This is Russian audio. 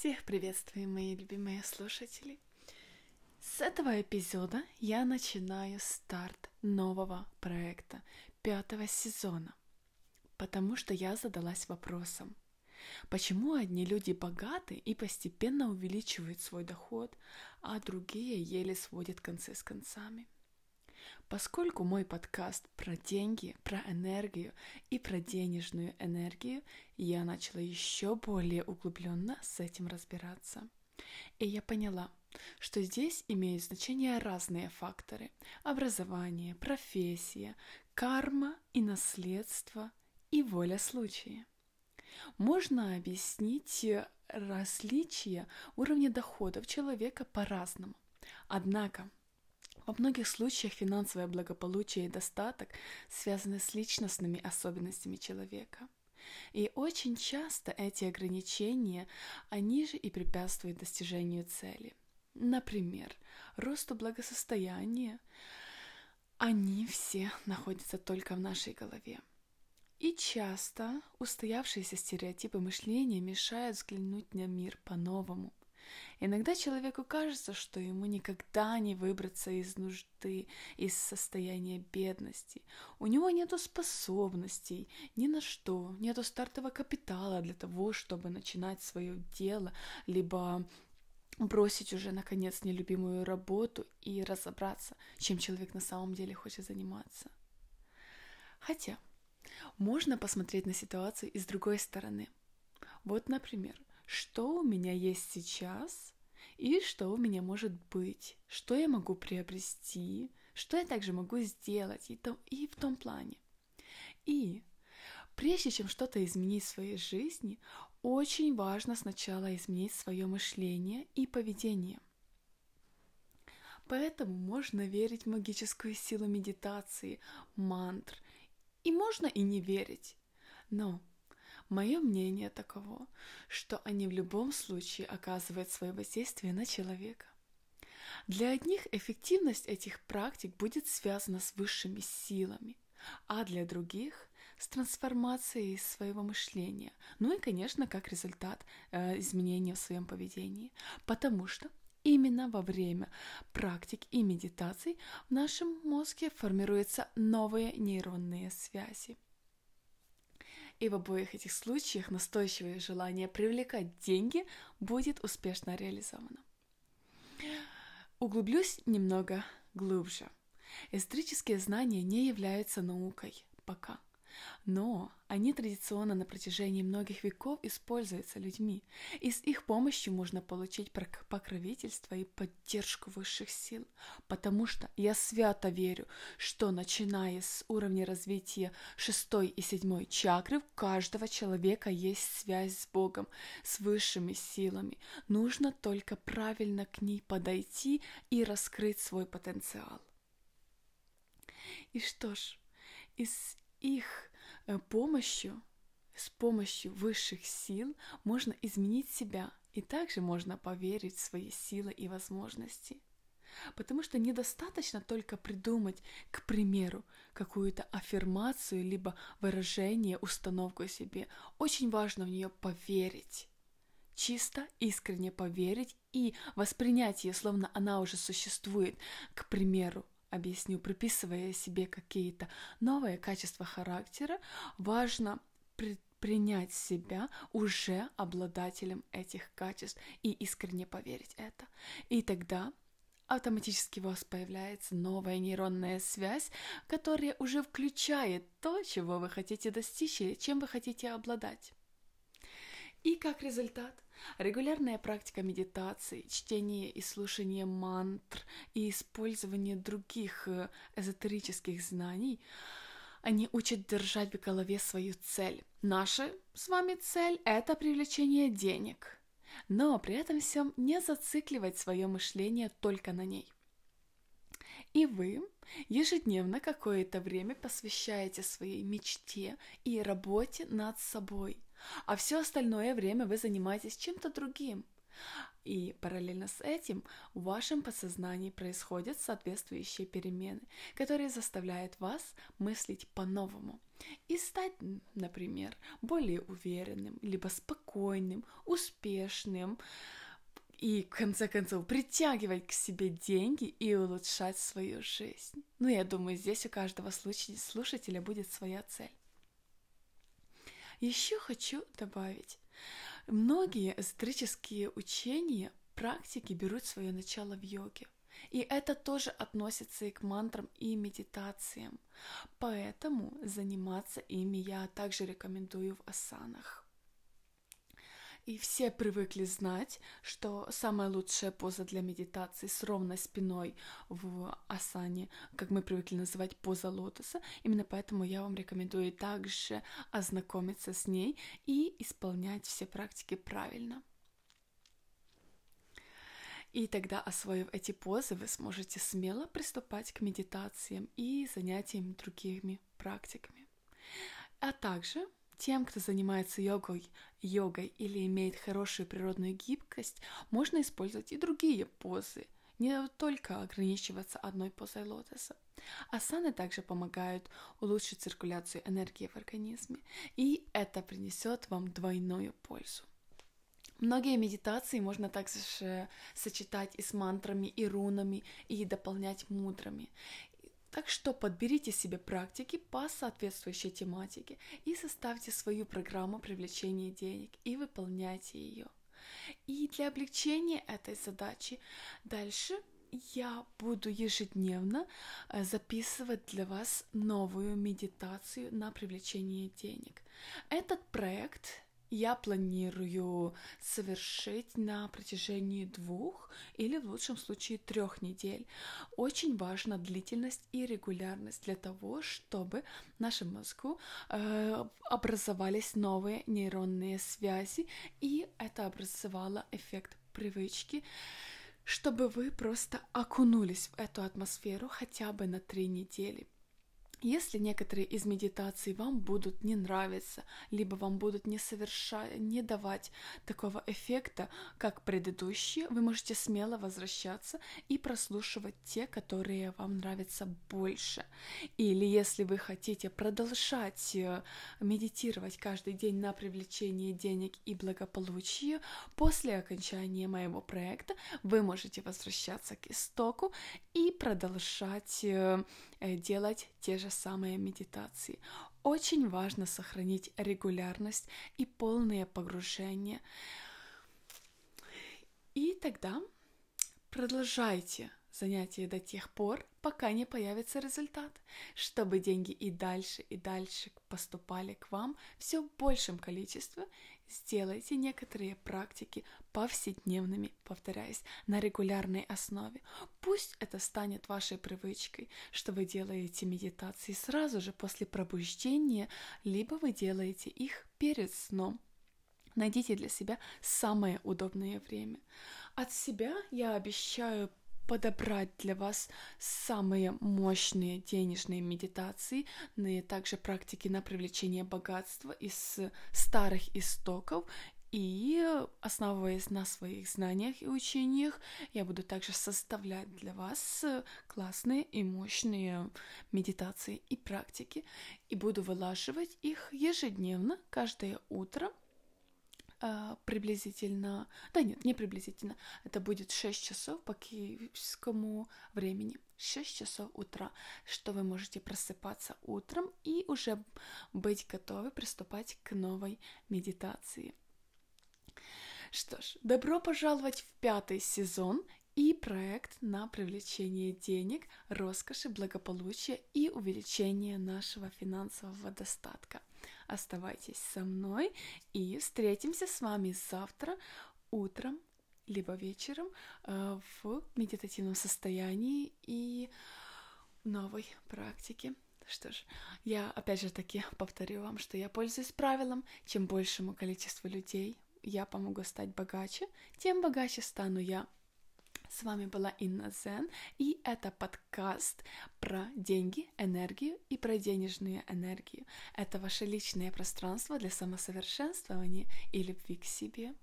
Всех приветствую, мои любимые слушатели. С этого эпизода я начинаю старт нового проекта, пятого сезона, потому что я задалась вопросом, почему одни люди богаты и постепенно увеличивают свой доход, а другие еле сводят концы с концами. Поскольку мой подкаст про деньги, про энергию и про денежную энергию, я начала еще более углубленно с этим разбираться. И я поняла, что здесь имеют значение разные факторы – образование, профессия, карма и наследство и воля случая. Можно объяснить различия уровня доходов человека по-разному. Однако – во многих случаях финансовое благополучие и достаток связаны с личностными особенностями человека. И очень часто эти ограничения, они же и препятствуют достижению цели. Например, росту благосостояния, они все находятся только в нашей голове. И часто устоявшиеся стереотипы мышления мешают взглянуть на мир по-новому – Иногда человеку кажется, что ему никогда не выбраться из нужды, из состояния бедности. У него нет способностей ни на что, нет стартового капитала для того, чтобы начинать свое дело, либо бросить уже, наконец, нелюбимую работу и разобраться, чем человек на самом деле хочет заниматься. Хотя, можно посмотреть на ситуацию и с другой стороны. Вот, например, что у меня есть сейчас и что у меня может быть, что я могу приобрести, что я также могу сделать и, то, и в том плане. И прежде чем что-то изменить в своей жизни, очень важно сначала изменить свое мышление и поведение. Поэтому можно верить в магическую силу медитации, мантр, и можно и не верить. Но Мое мнение таково, что они в любом случае оказывают свое воздействие на человека. Для одних эффективность этих практик будет связана с высшими силами, а для других с трансформацией своего мышления, ну и, конечно, как результат э, изменения в своем поведении, потому что именно во время практик и медитаций в нашем мозге формируются новые нейронные связи – и в обоих этих случаях настойчивое желание привлекать деньги будет успешно реализовано. Углублюсь немного глубже. Эзотерические знания не являются наукой пока – но они традиционно на протяжении многих веков используются людьми, и с их помощью можно получить покровительство и поддержку высших сил, потому что я свято верю, что начиная с уровня развития шестой и седьмой чакры у каждого человека есть связь с Богом, с высшими силами. Нужно только правильно к ней подойти и раскрыть свой потенциал. И что ж, из их Э, помощью, с помощью высших сил можно изменить себя, и также можно поверить в свои силы и возможности. Потому что недостаточно только придумать, к примеру, какую-то аффирмацию, либо выражение, установку себе. Очень важно в нее поверить. Чисто, искренне поверить и воспринять ее, словно она уже существует. К примеру, объясню, приписывая себе какие-то новые качества характера, важно принять себя уже обладателем этих качеств и искренне поверить это. И тогда автоматически у вас появляется новая нейронная связь, которая уже включает то, чего вы хотите достичь или чем вы хотите обладать. И как результат – Регулярная практика медитации, чтение и слушание мантр и использование других э, эзотерических знаний, они учат держать в голове свою цель. Наша с вами цель – это привлечение денег. Но при этом всем не зацикливать свое мышление только на ней. И вы ежедневно какое-то время посвящаете своей мечте и работе над собой – а все остальное время вы занимаетесь чем-то другим. И параллельно с этим в вашем подсознании происходят соответствующие перемены, которые заставляют вас мыслить по-новому. и стать, например, более уверенным, либо спокойным, успешным, и, в конце концов, притягивать к себе деньги и улучшать свою жизнь. Ну, я думаю, здесь у каждого слушателя будет своя цель. Еще хочу добавить, многие эзотерические учения, практики берут свое начало в йоге. И это тоже относится и к мантрам и медитациям. Поэтому заниматься ими я также рекомендую в асанах. И все привыкли знать, что самая лучшая поза для медитации с ровной спиной в асане, как мы привыкли называть поза лотоса. Именно поэтому я вам рекомендую также ознакомиться с ней и исполнять все практики правильно. И тогда, освоив эти позы, вы сможете смело приступать к медитациям и занятиям другими практиками. А также тем, кто занимается йогой, йогой или имеет хорошую природную гибкость, можно использовать и другие позы, не только ограничиваться одной позой лотоса. Асаны также помогают улучшить циркуляцию энергии в организме, и это принесет вам двойную пользу. Многие медитации можно также сочетать и с мантрами, и рунами, и дополнять мудрами. Так что подберите себе практики по соответствующей тематике и составьте свою программу привлечения денег и выполняйте ее. И для облегчения этой задачи дальше я буду ежедневно э, записывать для вас новую медитацию на привлечение денег. Этот проект я планирую совершить на протяжении двух или в лучшем случае трех недель. Очень важна длительность и регулярность для того, чтобы в нашем мозгу э, образовались новые нейронные связи, и это образовало эффект привычки чтобы вы просто окунулись в эту атмосферу хотя бы на три недели. Если некоторые из медитаций вам будут не нравиться, либо вам будут не, соверша... не давать такого эффекта, как предыдущие, вы можете смело возвращаться и прослушивать те, которые вам нравятся больше. Или если вы хотите продолжать э, медитировать каждый день на привлечение денег и благополучие, после окончания моего проекта вы можете возвращаться к истоку и продолжать э, Э, делать те же самые медитации. Очень важно сохранить регулярность и полное погружение. И тогда продолжайте занятия до тех пор, пока не появится результат, чтобы деньги и дальше, и дальше поступали к вам все в большем количестве Сделайте некоторые практики повседневными, повторяясь, на регулярной основе. Пусть это станет вашей привычкой, что вы делаете медитации сразу же после пробуждения, либо вы делаете их перед сном. Найдите для себя самое удобное время. От себя я обещаю подобрать для вас самые мощные денежные медитации, и также практики на привлечение богатства из старых истоков. И основываясь на своих знаниях и учениях, я буду также составлять для вас классные и мощные медитации и практики, и буду вылаживать их ежедневно, каждое утро приблизительно, да нет, не приблизительно, это будет 6 часов по киевскому времени, 6 часов утра, что вы можете просыпаться утром и уже быть готовы приступать к новой медитации. Что ж, добро пожаловать в пятый сезон и проект на привлечение денег, роскоши, благополучия и увеличение нашего финансового достатка. Оставайтесь со мной и встретимся с вами завтра утром либо вечером э, в медитативном состоянии и новой практике. Что ж, я опять же таки повторю вам, что я пользуюсь правилом, чем большему количеству людей я помогу стать богаче, тем богаче стану я. С вами была Инна Зен, и это подкаст про деньги, энергию и про денежную энергию. Это ваше личное пространство для самосовершенствования и любви к себе.